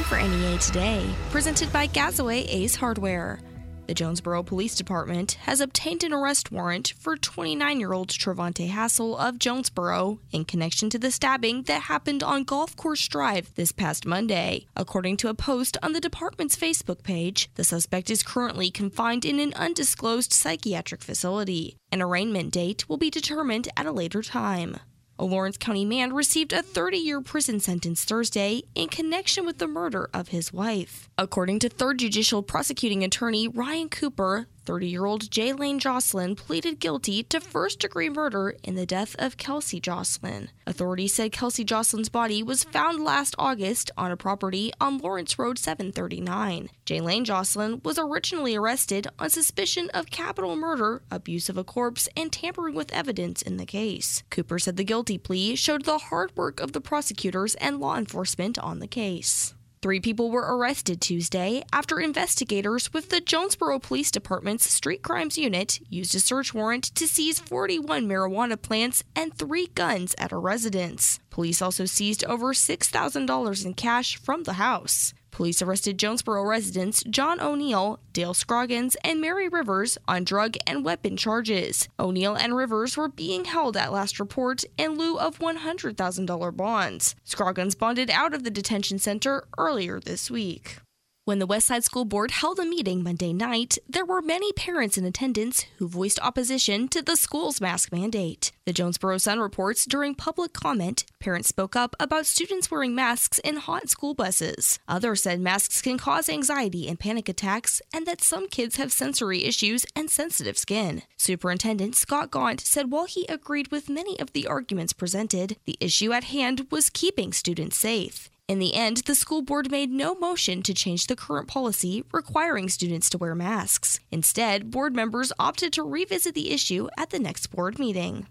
time for NEA Today, presented by Gazaway Ace Hardware. The Jonesboro Police Department has obtained an arrest warrant for 29 year old Travante Hassel of Jonesboro in connection to the stabbing that happened on Golf Course Drive this past Monday. According to a post on the department's Facebook page, the suspect is currently confined in an undisclosed psychiatric facility. An arraignment date will be determined at a later time. A Lawrence County man received a 30 year prison sentence Thursday in connection with the murder of his wife. According to 3rd Judicial Prosecuting Attorney Ryan Cooper, 30 year old Jay Lane Jocelyn pleaded guilty to first degree murder in the death of Kelsey Jocelyn. Authorities said Kelsey Jocelyn's body was found last August on a property on Lawrence Road 739. Jay Lane Jocelyn was originally arrested on suspicion of capital murder, abuse of a corpse, and tampering with evidence in the case. Cooper said the guilty plea showed the hard work of the prosecutors and law enforcement on the case. Three people were arrested Tuesday after investigators with the Jonesboro Police Department's Street Crimes Unit used a search warrant to seize 41 marijuana plants and three guns at a residence. Police also seized over $6,000 in cash from the house. Police arrested Jonesboro residents John O'Neill, Dale Scroggins, and Mary Rivers on drug and weapon charges. O'Neill and Rivers were being held at last report in lieu of $100,000 bonds. Scroggins bonded out of the detention center earlier this week. When the Westside School Board held a meeting Monday night, there were many parents in attendance who voiced opposition to the school's mask mandate. The Jonesboro Sun reports during public comment, parents spoke up about students wearing masks in hot school buses. Others said masks can cause anxiety and panic attacks, and that some kids have sensory issues and sensitive skin. Superintendent Scott Gaunt said while he agreed with many of the arguments presented, the issue at hand was keeping students safe. In the end, the school board made no motion to change the current policy requiring students to wear masks. Instead, board members opted to revisit the issue at the next board meeting.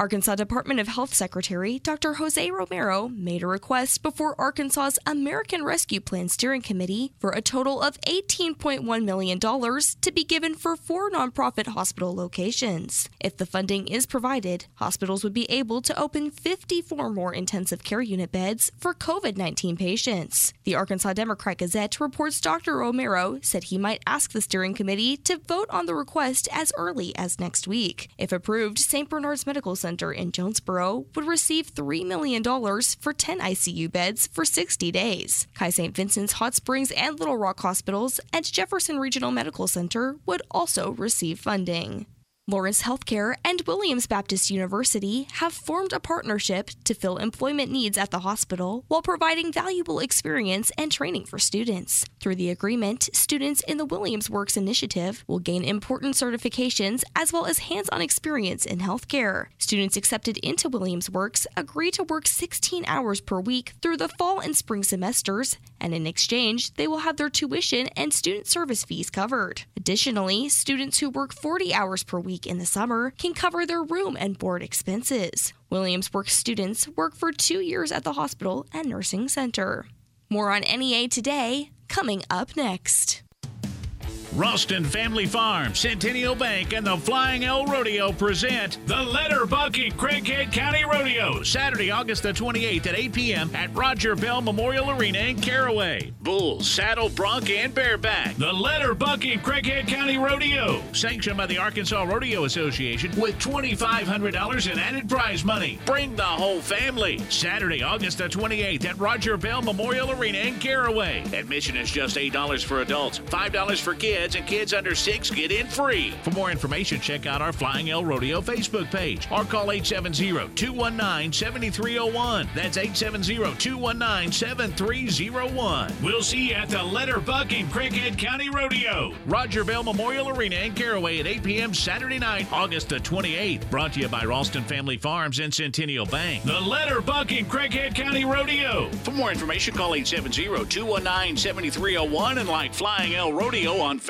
Arkansas Department of Health Secretary Dr. Jose Romero made a request before Arkansas's American Rescue Plan Steering Committee for a total of $18.1 million to be given for four nonprofit hospital locations. If the funding is provided, hospitals would be able to open 54 more intensive care unit beds for COVID 19 patients. The Arkansas Democrat Gazette reports Dr. Romero said he might ask the steering committee to vote on the request as early as next week. If approved, St. Bernard's Medical Center Center in Jonesboro would receive $3 million for 10 ICU beds for 60 days. CHI St. Vincent's Hot Springs and Little Rock hospitals and Jefferson Regional Medical Center would also receive funding. Lawrence Healthcare and Williams Baptist University have formed a partnership to fill employment needs at the hospital while providing valuable experience and training for students. Through the agreement, students in the Williams Works initiative will gain important certifications as well as hands on experience in healthcare. Students accepted into Williams Works agree to work 16 hours per week through the fall and spring semesters, and in exchange, they will have their tuition and student service fees covered. Additionally, students who work 40 hours per week in the summer can cover their room and board expenses. Williams Works students work for two years at the hospital and nursing center. More on NEA today, coming up next. Ralston Family Farm, Centennial Bank, and the Flying L Rodeo present the Letterbuck Craighead County Rodeo, Saturday, August the 28th at 8 p.m. at Roger Bell Memorial Arena in Caraway. Bull, saddle, bronc, and bareback. The Letterbuck Craighead County Rodeo, sanctioned by the Arkansas Rodeo Association with $2,500 in added prize money. Bring the whole family. Saturday, August the 28th at Roger Bell Memorial Arena in Caraway. Admission is just $8 for adults, $5 for kids kids and kids under six get in free. For more information, check out our Flying L Rodeo Facebook page or call 870-219-7301. That's 870-219-7301. We'll see you at the Letterbuck in Craighead County Rodeo. Roger Bell Memorial Arena in Caraway at 8 p.m. Saturday night, August the 28th. Brought to you by Ralston Family Farms and Centennial Bank. The Letterbuck in Craighead County Rodeo. For more information, call 870-219-7301 and like Flying L Rodeo on Facebook.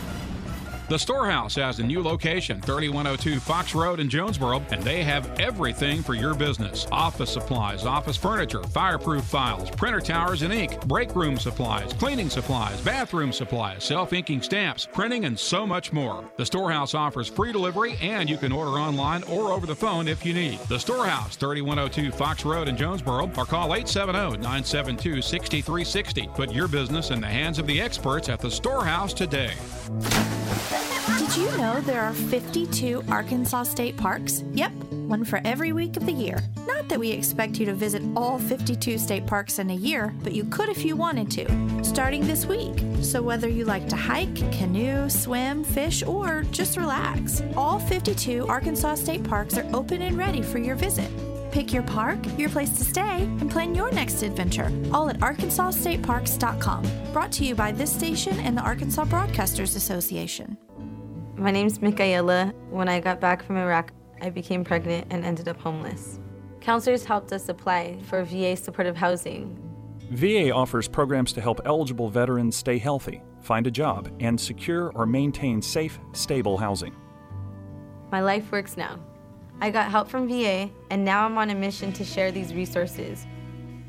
The Storehouse has a new location, 3102 Fox Road in Jonesboro, and they have everything for your business office supplies, office furniture, fireproof files, printer towers and ink, break room supplies, cleaning supplies, bathroom supplies, self inking stamps, printing, and so much more. The Storehouse offers free delivery, and you can order online or over the phone if you need. The Storehouse, 3102 Fox Road in Jonesboro, or call 870 972 6360. Put your business in the hands of the experts at the Storehouse today. Did you know there are 52 Arkansas state parks? Yep, one for every week of the year. Not that we expect you to visit all 52 state parks in a year, but you could if you wanted to, starting this week. So whether you like to hike, canoe, swim, fish, or just relax, all 52 Arkansas state parks are open and ready for your visit. Pick your park, your place to stay, and plan your next adventure, all at arkansasstateparks.com. Brought to you by this station and the Arkansas Broadcasters Association. My name's Michaela. When I got back from Iraq, I became pregnant and ended up homeless. Counselors helped us apply for VA supportive housing. VA offers programs to help eligible veterans stay healthy, find a job, and secure or maintain safe, stable housing. My life works now. I got help from VA, and now I'm on a mission to share these resources.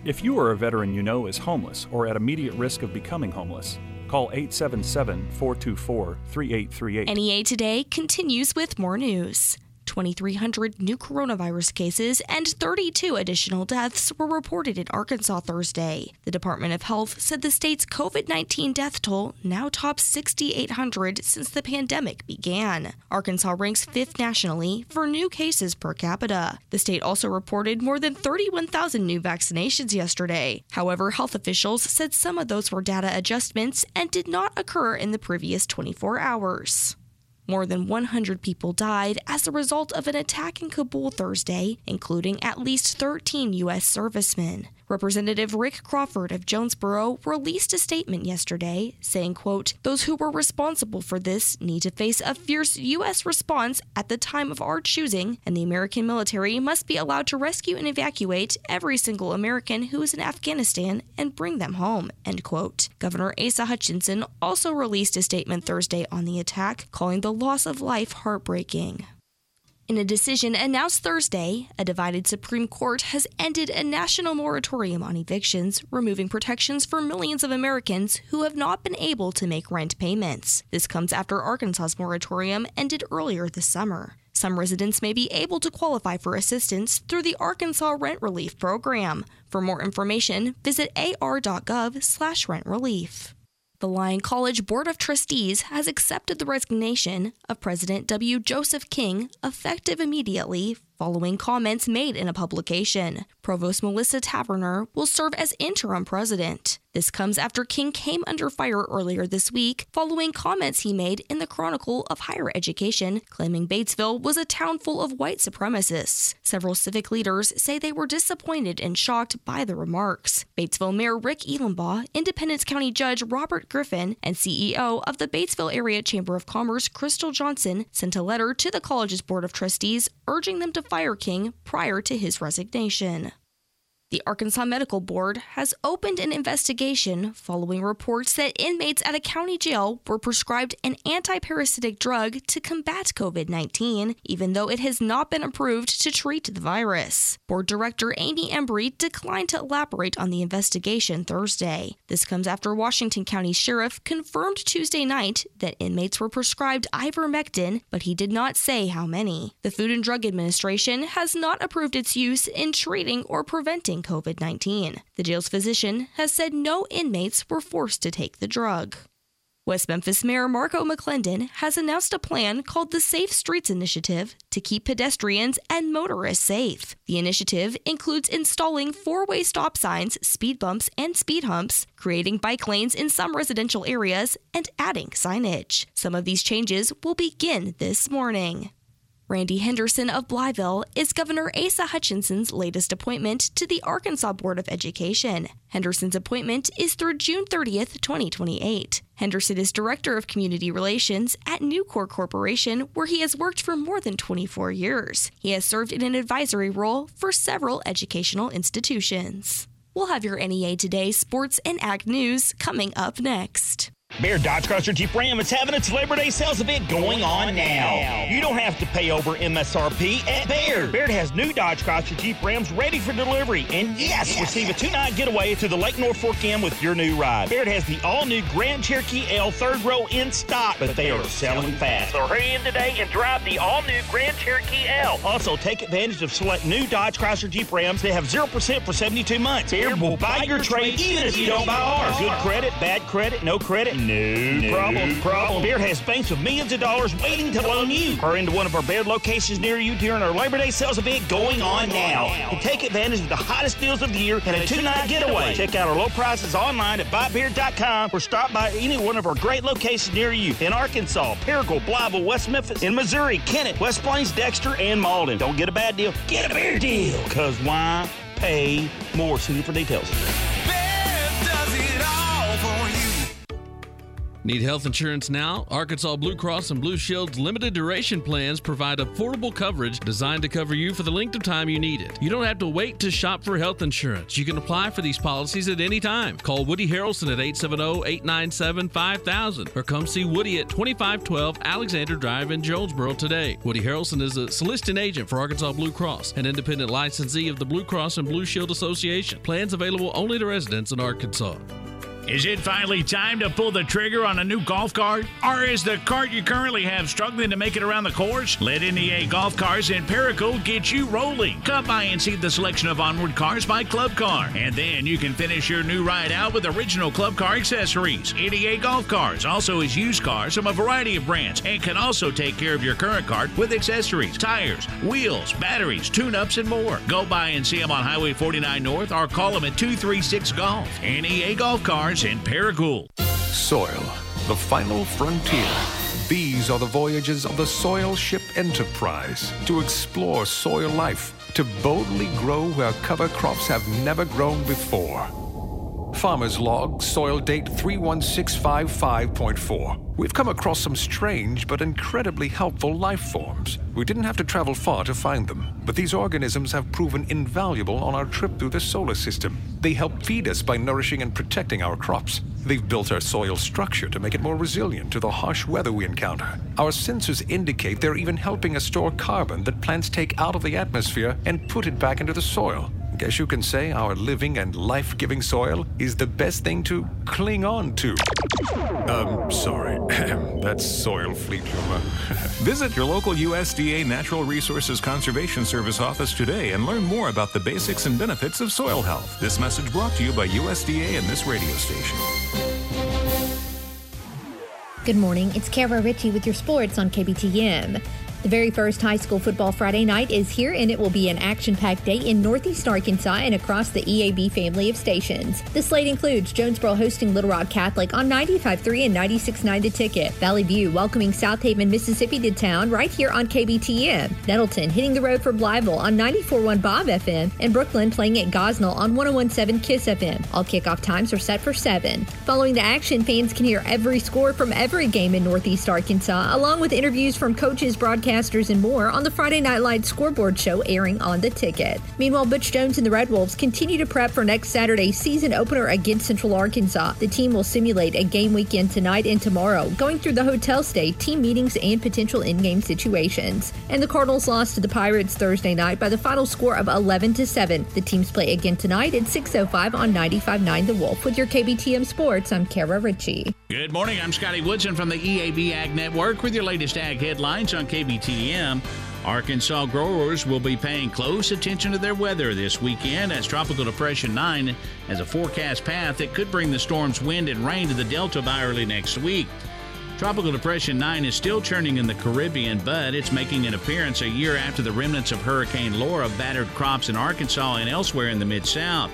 If you are a veteran you know is homeless or at immediate risk of becoming homeless, Call 877 424 3838. NEA Today continues with more news. 2,300 new coronavirus cases and 32 additional deaths were reported in Arkansas Thursday. The Department of Health said the state's COVID 19 death toll now tops 6,800 since the pandemic began. Arkansas ranks fifth nationally for new cases per capita. The state also reported more than 31,000 new vaccinations yesterday. However, health officials said some of those were data adjustments and did not occur in the previous 24 hours. More than 100 people died as a result of an attack in Kabul Thursday, including at least 13 U.S. servicemen. Representative Rick Crawford of Jonesboro released a statement yesterday saying, quote, "Those who were responsible for this need to face a fierce US response at the time of our choosing, and the American military must be allowed to rescue and evacuate every single American who is in Afghanistan and bring them home." End quote. Governor Asa Hutchinson also released a statement Thursday on the attack, calling the loss of life heartbreaking. In a decision announced Thursday, a divided Supreme Court has ended a national moratorium on evictions, removing protections for millions of Americans who have not been able to make rent payments. This comes after Arkansas's moratorium ended earlier this summer. Some residents may be able to qualify for assistance through the Arkansas Rent Relief Program. For more information, visit ar.gov/rentrelief. The Lyon College Board of Trustees has accepted the resignation of President W. Joseph King effective immediately following comments made in a publication. Provost Melissa Taverner will serve as interim president. This comes after King came under fire earlier this week following comments he made in the Chronicle of Higher Education, claiming Batesville was a town full of white supremacists. Several civic leaders say they were disappointed and shocked by the remarks. Batesville Mayor Rick Elumbaugh, Independence County Judge Robert Griffin, and CEO of the Batesville Area Chamber of Commerce, Crystal Johnson, sent a letter to the college's Board of Trustees urging them to fire King prior to his resignation. The Arkansas Medical Board has opened an investigation following reports that inmates at a county jail were prescribed an antiparasitic drug to combat COVID 19, even though it has not been approved to treat the virus. Board Director Amy Embry declined to elaborate on the investigation Thursday. This comes after Washington County Sheriff confirmed Tuesday night that inmates were prescribed ivermectin, but he did not say how many. The Food and Drug Administration has not approved its use in treating or preventing COVID 19. The jail's physician has said no inmates were forced to take the drug. West Memphis Mayor Marco McClendon has announced a plan called the Safe Streets Initiative to keep pedestrians and motorists safe. The initiative includes installing four way stop signs, speed bumps, and speed humps, creating bike lanes in some residential areas, and adding signage. Some of these changes will begin this morning. Randy Henderson of Blytheville is Governor Asa Hutchinson's latest appointment to the Arkansas Board of Education. Henderson's appointment is through June 30th, 2028. Henderson is Director of Community Relations at Nucor Corporation, where he has worked for more than 24 years. He has served in an advisory role for several educational institutions. We'll have your NEA Today sports and ag news coming up next. Baird Dodge Chrysler Jeep Ram is having its Labor Day sales event going on now. You don't have to pay over MSRP at Baird. Baird has new Dodge Chrysler Jeep Rams ready for delivery. And yes, receive a two-night getaway to the Lake Norfork Inn with your new ride. Baird has the all-new Grand Cherokee L third row in stock, but they are selling fast. So hurry in today and drive the all-new Grand Cherokee L. Also, take advantage of select new Dodge Chrysler Jeep Rams. They have 0% for 72 months. Baird will buy your trade even if you don't buy ours. Good credit, bad credit, no credit, no, no problem. Problem. Baird has banks of millions of dollars waiting to loan you. Hurry into one of our Baird locations near you during our Labor Day sales event going on now. And take advantage of the hottest deals of the year and a two-night getaway. Check out our low prices online at buybaird.com or stop by any one of our great locations near you in Arkansas, Paragould, Blytheville, West Memphis, in Missouri, Kennett, West Plains, Dexter, and Malden. Don't get a bad deal. Get a Baird deal. Because why pay more? See you for details. Need health insurance now? Arkansas Blue Cross and Blue Shield's limited duration plans provide affordable coverage designed to cover you for the length of time you need it. You don't have to wait to shop for health insurance. You can apply for these policies at any time. Call Woody Harrelson at 870-897-5000 or come see Woody at 2512 Alexander Drive in Jonesboro today. Woody Harrelson is a soliciting agent for Arkansas Blue Cross, an independent licensee of the Blue Cross and Blue Shield Association. Plans available only to residents in Arkansas. Is it finally time to pull the trigger on a new golf cart? Or is the cart you currently have struggling to make it around the course? Let NEA Golf Cars in Paragould get you rolling. Come by and see the selection of onward cars by Club Car. And then you can finish your new ride out with original Club Car accessories. NEA Golf Cars also is used cars from a variety of brands and can also take care of your current cart with accessories, tires, wheels, batteries, tune-ups, and more. Go by and see them on Highway 49 North or call them at 236 Golf. NEA Golf Cars in Paragould. Soil, the final frontier. These are the voyages of the Soil Ship Enterprise to explore soil life, to boldly grow where cover crops have never grown before. Farmer's Log, soil date 31655.4. We've come across some strange but incredibly helpful life forms. We didn't have to travel far to find them, but these organisms have proven invaluable on our trip through the solar system. They help feed us by nourishing and protecting our crops. They've built our soil structure to make it more resilient to the harsh weather we encounter. Our sensors indicate they're even helping us store carbon that plants take out of the atmosphere and put it back into the soil. Guess you can say our living and life giving soil is the best thing to cling on to. Um, sorry. That's soil fleet humor. Visit your local USDA Natural Resources Conservation Service office today and learn more about the basics and benefits of soil health. This message brought to you by USDA and this radio station. Good morning. It's Kara Ritchie with your sports on KBTM. The very first high school football Friday night is here, and it will be an action packed day in Northeast Arkansas and across the EAB family of stations. The slate includes Jonesboro hosting Little Rock Catholic on 95.3 and 96.9 The Ticket, Valley View welcoming South Haven, Mississippi to town right here on KBTM, Nettleton hitting the road for Blytheville on 94.1 Bob FM, and Brookland playing at Gosnell on 101.7 Kiss FM. All kickoff times are set for 7. Following the action, fans can hear every score from every game in Northeast Arkansas, along with interviews from coaches, broadcasters, and more on the Friday Night Lights scoreboard show airing on the ticket. Meanwhile, Butch Jones and the Red Wolves continue to prep for next Saturday's season opener against Central Arkansas. The team will simulate a game weekend tonight and tomorrow, going through the hotel stay, team meetings, and potential in-game situations. And the Cardinals lost to the Pirates Thursday night by the final score of 11 to 7. The teams play again tonight at 6:05 on 95.9 The Wolf. With your KBTM Sports, I'm Kara Ritchie. Good morning. I'm Scotty Woodson from the EAB Ag Network with your latest ag headlines on KBTM. Arkansas growers will be paying close attention to their weather this weekend as Tropical Depression 9 has a forecast path that could bring the storm's wind and rain to the Delta by early next week. Tropical Depression 9 is still churning in the Caribbean, but it's making an appearance a year after the remnants of Hurricane Laura battered crops in Arkansas and elsewhere in the Mid South.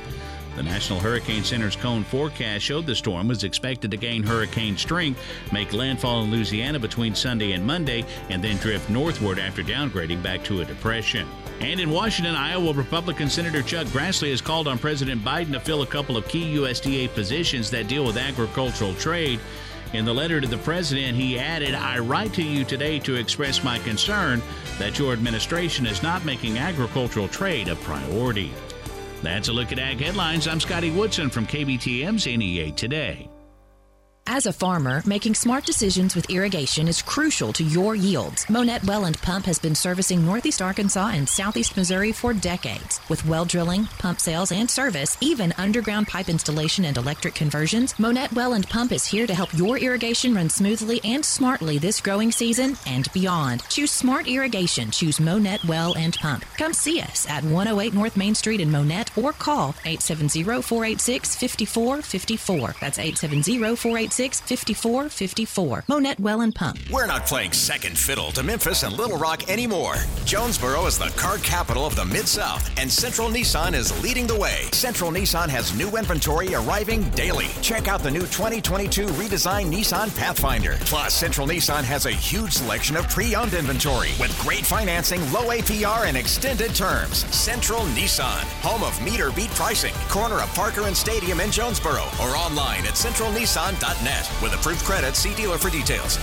The National Hurricane Center's cone forecast showed the storm was expected to gain hurricane strength, make landfall in Louisiana between Sunday and Monday, and then drift northward after downgrading back to a depression. And in Washington, Iowa, Republican Senator Chuck Grassley has called on President Biden to fill a couple of key USDA positions that deal with agricultural trade. In the letter to the president, he added, I write to you today to express my concern that your administration is not making agricultural trade a priority. That's a look at Ag Headlines. I'm Scotty Woodson from KBTM's NEA Today. As a farmer, making smart decisions with irrigation is crucial to your yields. Monette Well and Pump has been servicing Northeast Arkansas and Southeast Missouri for decades. With well drilling, pump sales, and service, even underground pipe installation and electric conversions, Monette Well and Pump is here to help your irrigation run smoothly and smartly this growing season and beyond. Choose smart irrigation. Choose Monette Well and Pump. Come see us at 108 North Main Street in Monette or call 870-486-5454. That's 870-486 5454. Monette Well and Pump. We're not playing second fiddle to Memphis and Little Rock anymore. Jonesboro is the car capital of the Mid South, and Central Nissan is leading the way. Central Nissan has new inventory arriving daily. Check out the new 2022 redesigned Nissan Pathfinder. Plus, Central Nissan has a huge selection of pre owned inventory with great financing, low APR, and extended terms. Central Nissan, home of meter beat pricing, corner of Parker and Stadium in Jonesboro, or online at centralnissan.net. With approved credit, see dealer for details.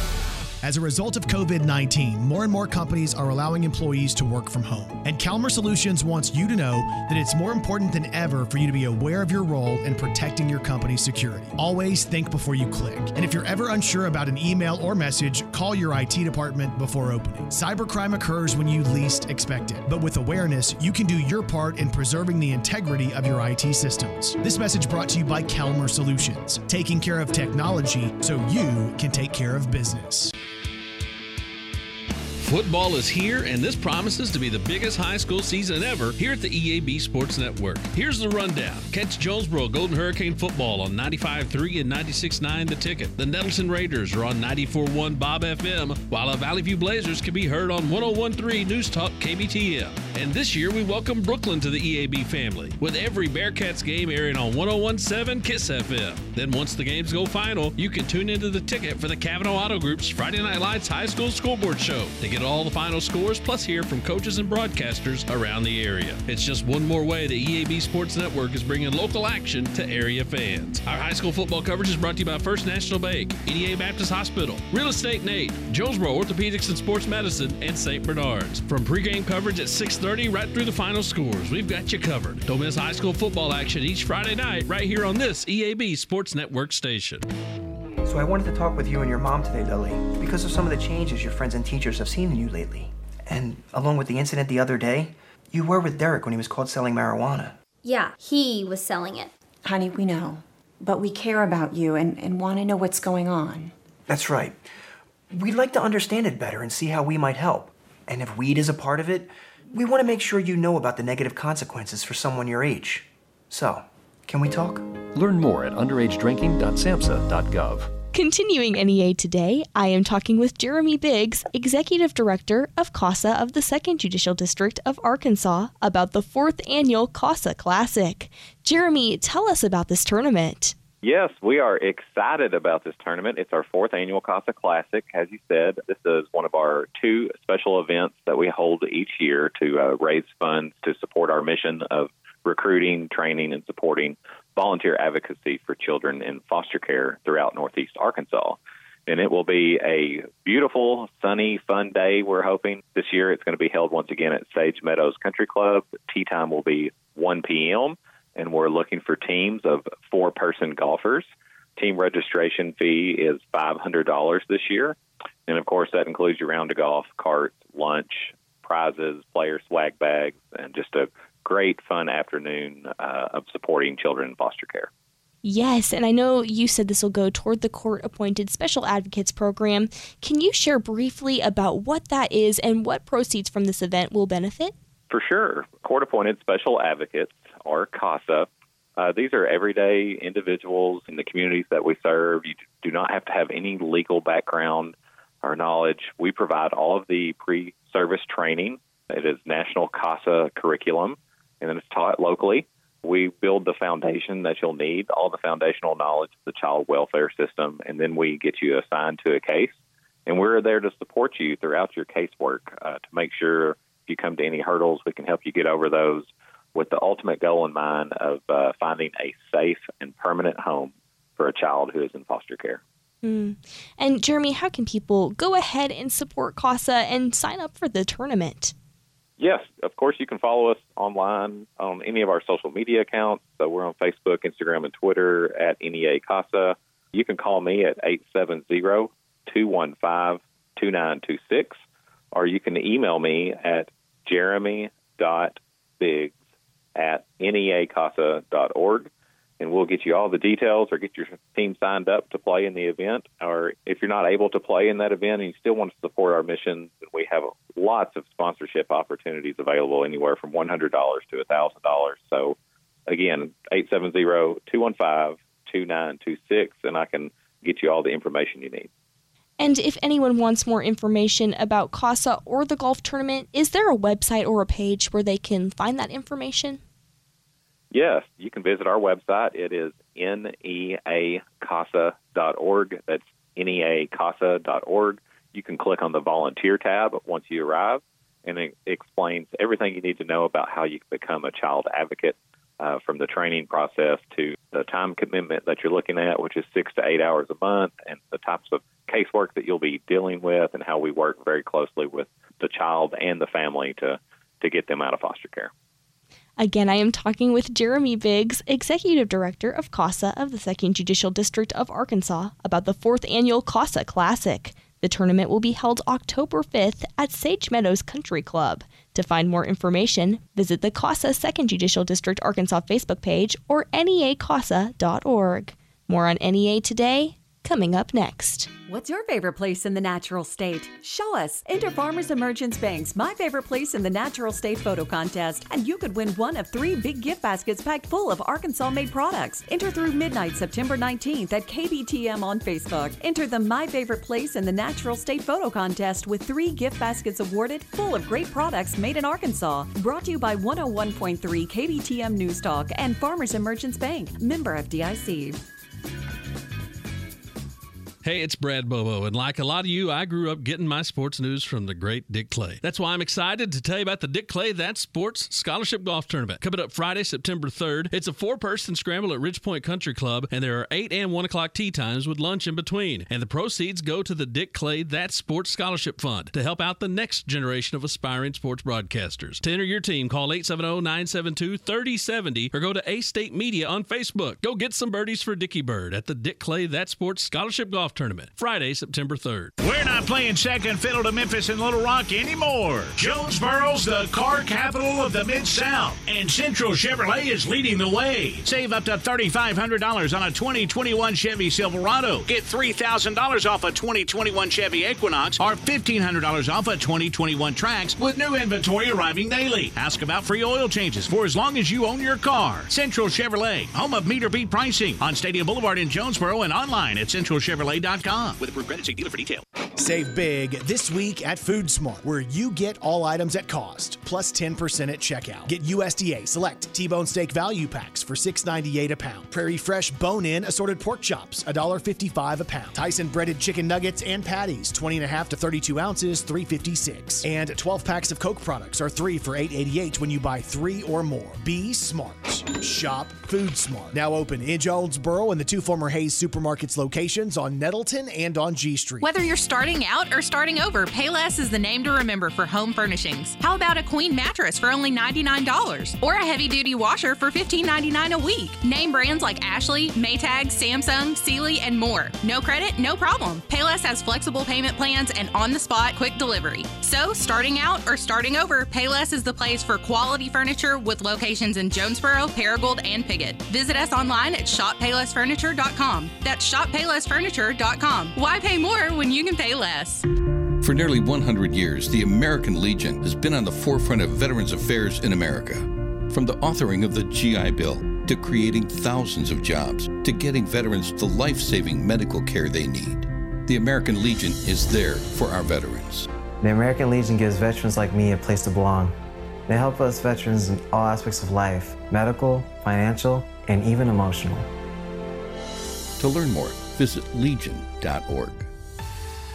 As a result of COVID 19, more and more companies are allowing employees to work from home. And Calmer Solutions wants you to know that it's more important than ever for you to be aware of your role in protecting your company's security. Always think before you click. And if you're ever unsure about an email or message, call your IT department before opening. Cybercrime occurs when you least expect it. But with awareness, you can do your part in preserving the integrity of your IT systems. This message brought to you by Calmer Solutions, taking care of technology so you can take care of business. Football is here, and this promises to be the biggest high school season ever here at the EAB Sports Network. Here's the rundown. Catch Jonesboro Golden Hurricane football on 95.3 and 96.9 The Ticket. The Nettleton Raiders are on 94.1 Bob FM, while the Valley View Blazers can be heard on 101.3 News Talk KBTM. And this year, we welcome Brookland to the EAB family, with every Bearcats game airing on 101.7 KISS FM. Then once the games go final, you can tune into The Ticket for the Cavenaugh Auto Group's Friday Night Lights High School Scoreboard Show to get all the final scores, plus hear from coaches and broadcasters around the area. It's just one more way the EAB Sports Network is bringing local action to area fans. Our high school football coverage is brought to you by First National Bank, NEA Baptist Hospital, Real Estate Nate, Jonesboro Orthopedics and Sports Medicine, and St. Bernard's. From pregame coverage at 6:30 right through the final scores, we've got you covered. Don't miss high school football action each Friday night right here on this EAB Sports Network station. So I wanted to talk with you and your mom today, Lily, because of some of the changes your friends and teachers have seen in you lately. And along with the incident the other day, you were with Derek when he was caught selling marijuana. Yeah, he was selling it. Honey, we know. But we care about you and, and want to know what's going on. That's right. We'd like to understand it better and see how we might help. And if weed is a part of it, we want to make sure you know about the negative consequences for someone your age. So, can we talk? Learn more at underagedrinking.samhsa.gov. Continuing NEA today, I am talking with Jeremy Biggs, Executive Director of CASA of the 2nd Judicial District of Arkansas, about the fourth annual CASA Classic. Jeremy, tell us about this tournament. Yes, we are excited about this tournament. It's our fourth annual CASA Classic. As you said, this is one of our two special events that we hold each year to uh, raise funds to support our mission of recruiting, training, and supporting volunteer advocacy for children in foster care throughout Northeast Arkansas. And it will be a beautiful, sunny, fun day. We're hoping this year it's going to be held once again at Sage Meadows Country Club. Tee time will be 1 p.m., and we're looking for teams of four person golfers. Team registration fee is $500 this year. And of course, that includes your round of golf, carts, lunch, prizes, player swag bags, and just a great fun afternoon uh, of supporting children in foster care. Yes, and I know you said this will go toward the court appointed special advocates program. Can you share briefly about what that is and what proceeds from this event will benefit? For sure. Court appointed special advocates, or CASA, uh, these are everyday individuals in the communities that we serve. You do not have to have any legal background or knowledge. We provide all of the pre service training. It is national CASA curriculum and then it's taught locally. We build the foundation that you'll need, all the foundational knowledge of the child welfare system, and then we get you assigned to a case. And we're there to support you throughout your casework uh, to make sure if you come to any hurdles, we can help you get over those with the ultimate goal in mind of uh, finding a safe and permanent home for a child who is in foster care. Mm. And Jeremy, how can people go ahead and support CASA and sign up for the tournament? Yes, of course, you can follow us online on any of our social media accounts. So we're on Facebook, Instagram, and Twitter at NEA CASA. You can call me at 870 215 2926, or you can email me at jeremy.biggs at neacasa.org and we'll get you all the details or get your team signed up to play in the event. Or if you're not able to play in that event and you still want to support our mission, we have lots of sponsorship opportunities available anywhere from $100 to $1,000. So again, 870-215-2926 and I can get you all the information you need. And if anyone wants more information about CASA or the golf tournament, is there a website or a page where they can find that information? Yes, you can visit our website. It is neacasa.org. That's neacasa.org. You can click on the volunteer tab once you arrive, and it explains everything you need to know about how you can become a child advocate uh, from the training process to the time commitment that you're looking at, which is six to eight hours a month, and the types of casework that you'll be dealing with, and how we work very closely with the child and the family to, to get them out of foster care. Again, I am talking with Jeremy Biggs, Executive Director of CASA of the 2nd Judicial District of Arkansas, about the fourth annual CASA Classic. The tournament will be held October 5th at Sage Meadows Country Club. To find more information, visit the CASA 2nd Judicial District Arkansas Facebook page or neacasa.org. More on NEA today coming up next. What's your favorite place in the natural state? Show us. Enter Farmers and Merchants Bank's My Favorite Place in the Natural State photo contest, and you could win one of three big gift baskets packed full of Arkansas made products. Enter through midnight September 19th at KBTM on Facebook. Enter the My Favorite Place in the Natural State photo contest with three gift baskets awarded full of great products made in Arkansas. Brought to you by 101.3 KBTM News Talk and Farmers Emergence Bank, member of FDIC. Hey, it's Brad Bobo, and like a lot of you, I grew up getting my sports news from the great Dick Clay. That's why I'm excited to tell you about the Dick Clay That Sports Scholarship Golf Tournament. Coming up Friday, September 3rd. It's a four person scramble at Ridge Point Country Club, and there are 8 and 1 o'clock tee times with lunch in between. And the proceeds go to the Dick Clay That Sports Scholarship Fund to help out the next generation of aspiring sports broadcasters. To enter your team, call 870 972 3070 or go to A State Media on Facebook. Go get some birdies for Dickie Bird at the Dick Clay That Sports Scholarship Golf Tournament, Friday, September 3rd. We're not playing second fiddle to Memphis and Little Rock anymore. Jonesboro's the car capital of the Mid South, and Central Chevrolet is leading the way. Save up to $3,500 on a 2021 Chevy Silverado. Get $3,000 off a 2021 Chevy Equinox or $1,500 off a 2021 Trax with new inventory arriving daily. Ask about free oil changes for as long as you own your car. Central Chevrolet, home of meter beat pricing on Stadium Boulevard in Jonesboro and online at centralchevrolet.com with approved credit. See dealer for detail. Save big this week at Food Smart, where you get all items at cost, plus 10% at checkout. Get USDA select T-bone steak value packs for $6.98 a pound. Prairie Fresh bone-in assorted pork chops, $1.55 a pound. Tyson breaded chicken nuggets and patties, 20 and a half to 32 ounces, 356. And 12 packs of Coke products are three for 888 when you buy three or more. Be smart. Shop Food Smart. Now open in Jonesboro and the two former Hays Supermarkets locations on And on G Street. Whether you're starting out or starting over, Payless is the name to remember for home furnishings. How about a queen mattress for only $99 or a heavy duty washer for $15.99 a week? Name brands like Ashley, Maytag, Samsung, Sealy, and more. No credit, no problem. Payless has flexible payment plans and on the spot quick delivery. So, starting out or starting over, Payless is the place for quality furniture with locations in Jonesboro, Paragould, and Piggott. Visit us online at shoppaylessfurniture.com. That's shoppaylessfurniture.com. Why pay more when you can pay less? For nearly 100 years, the American Legion has been on the forefront of veterans affairs in America. From the authoring of the GI Bill to creating thousands of jobs to getting veterans the life saving medical care they need, the American Legion is there for our veterans. The American Legion gives veterans like me a place to belong. They help us veterans in all aspects of life medical, financial, and even emotional. To learn more, visit legion.org.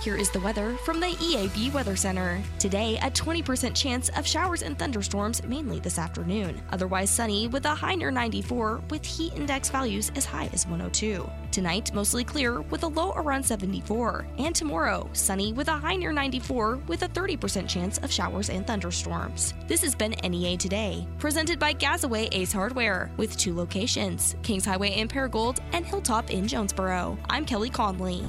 Here is the weather from the EAB Weather Center. Today, a 20% chance of showers and thunderstorms mainly this afternoon. Otherwise sunny with a high near 94 with heat index values as high as 102. Tonight, mostly clear with a low around 74. And tomorrow, sunny with a high near 94 with a 30% chance of showers and thunderstorms. This has been NEA Today, presented by Gazaway Ace Hardware with two locations Kings Highway in Paragould and Hilltop in Jonesboro. I'm Kelly Conley.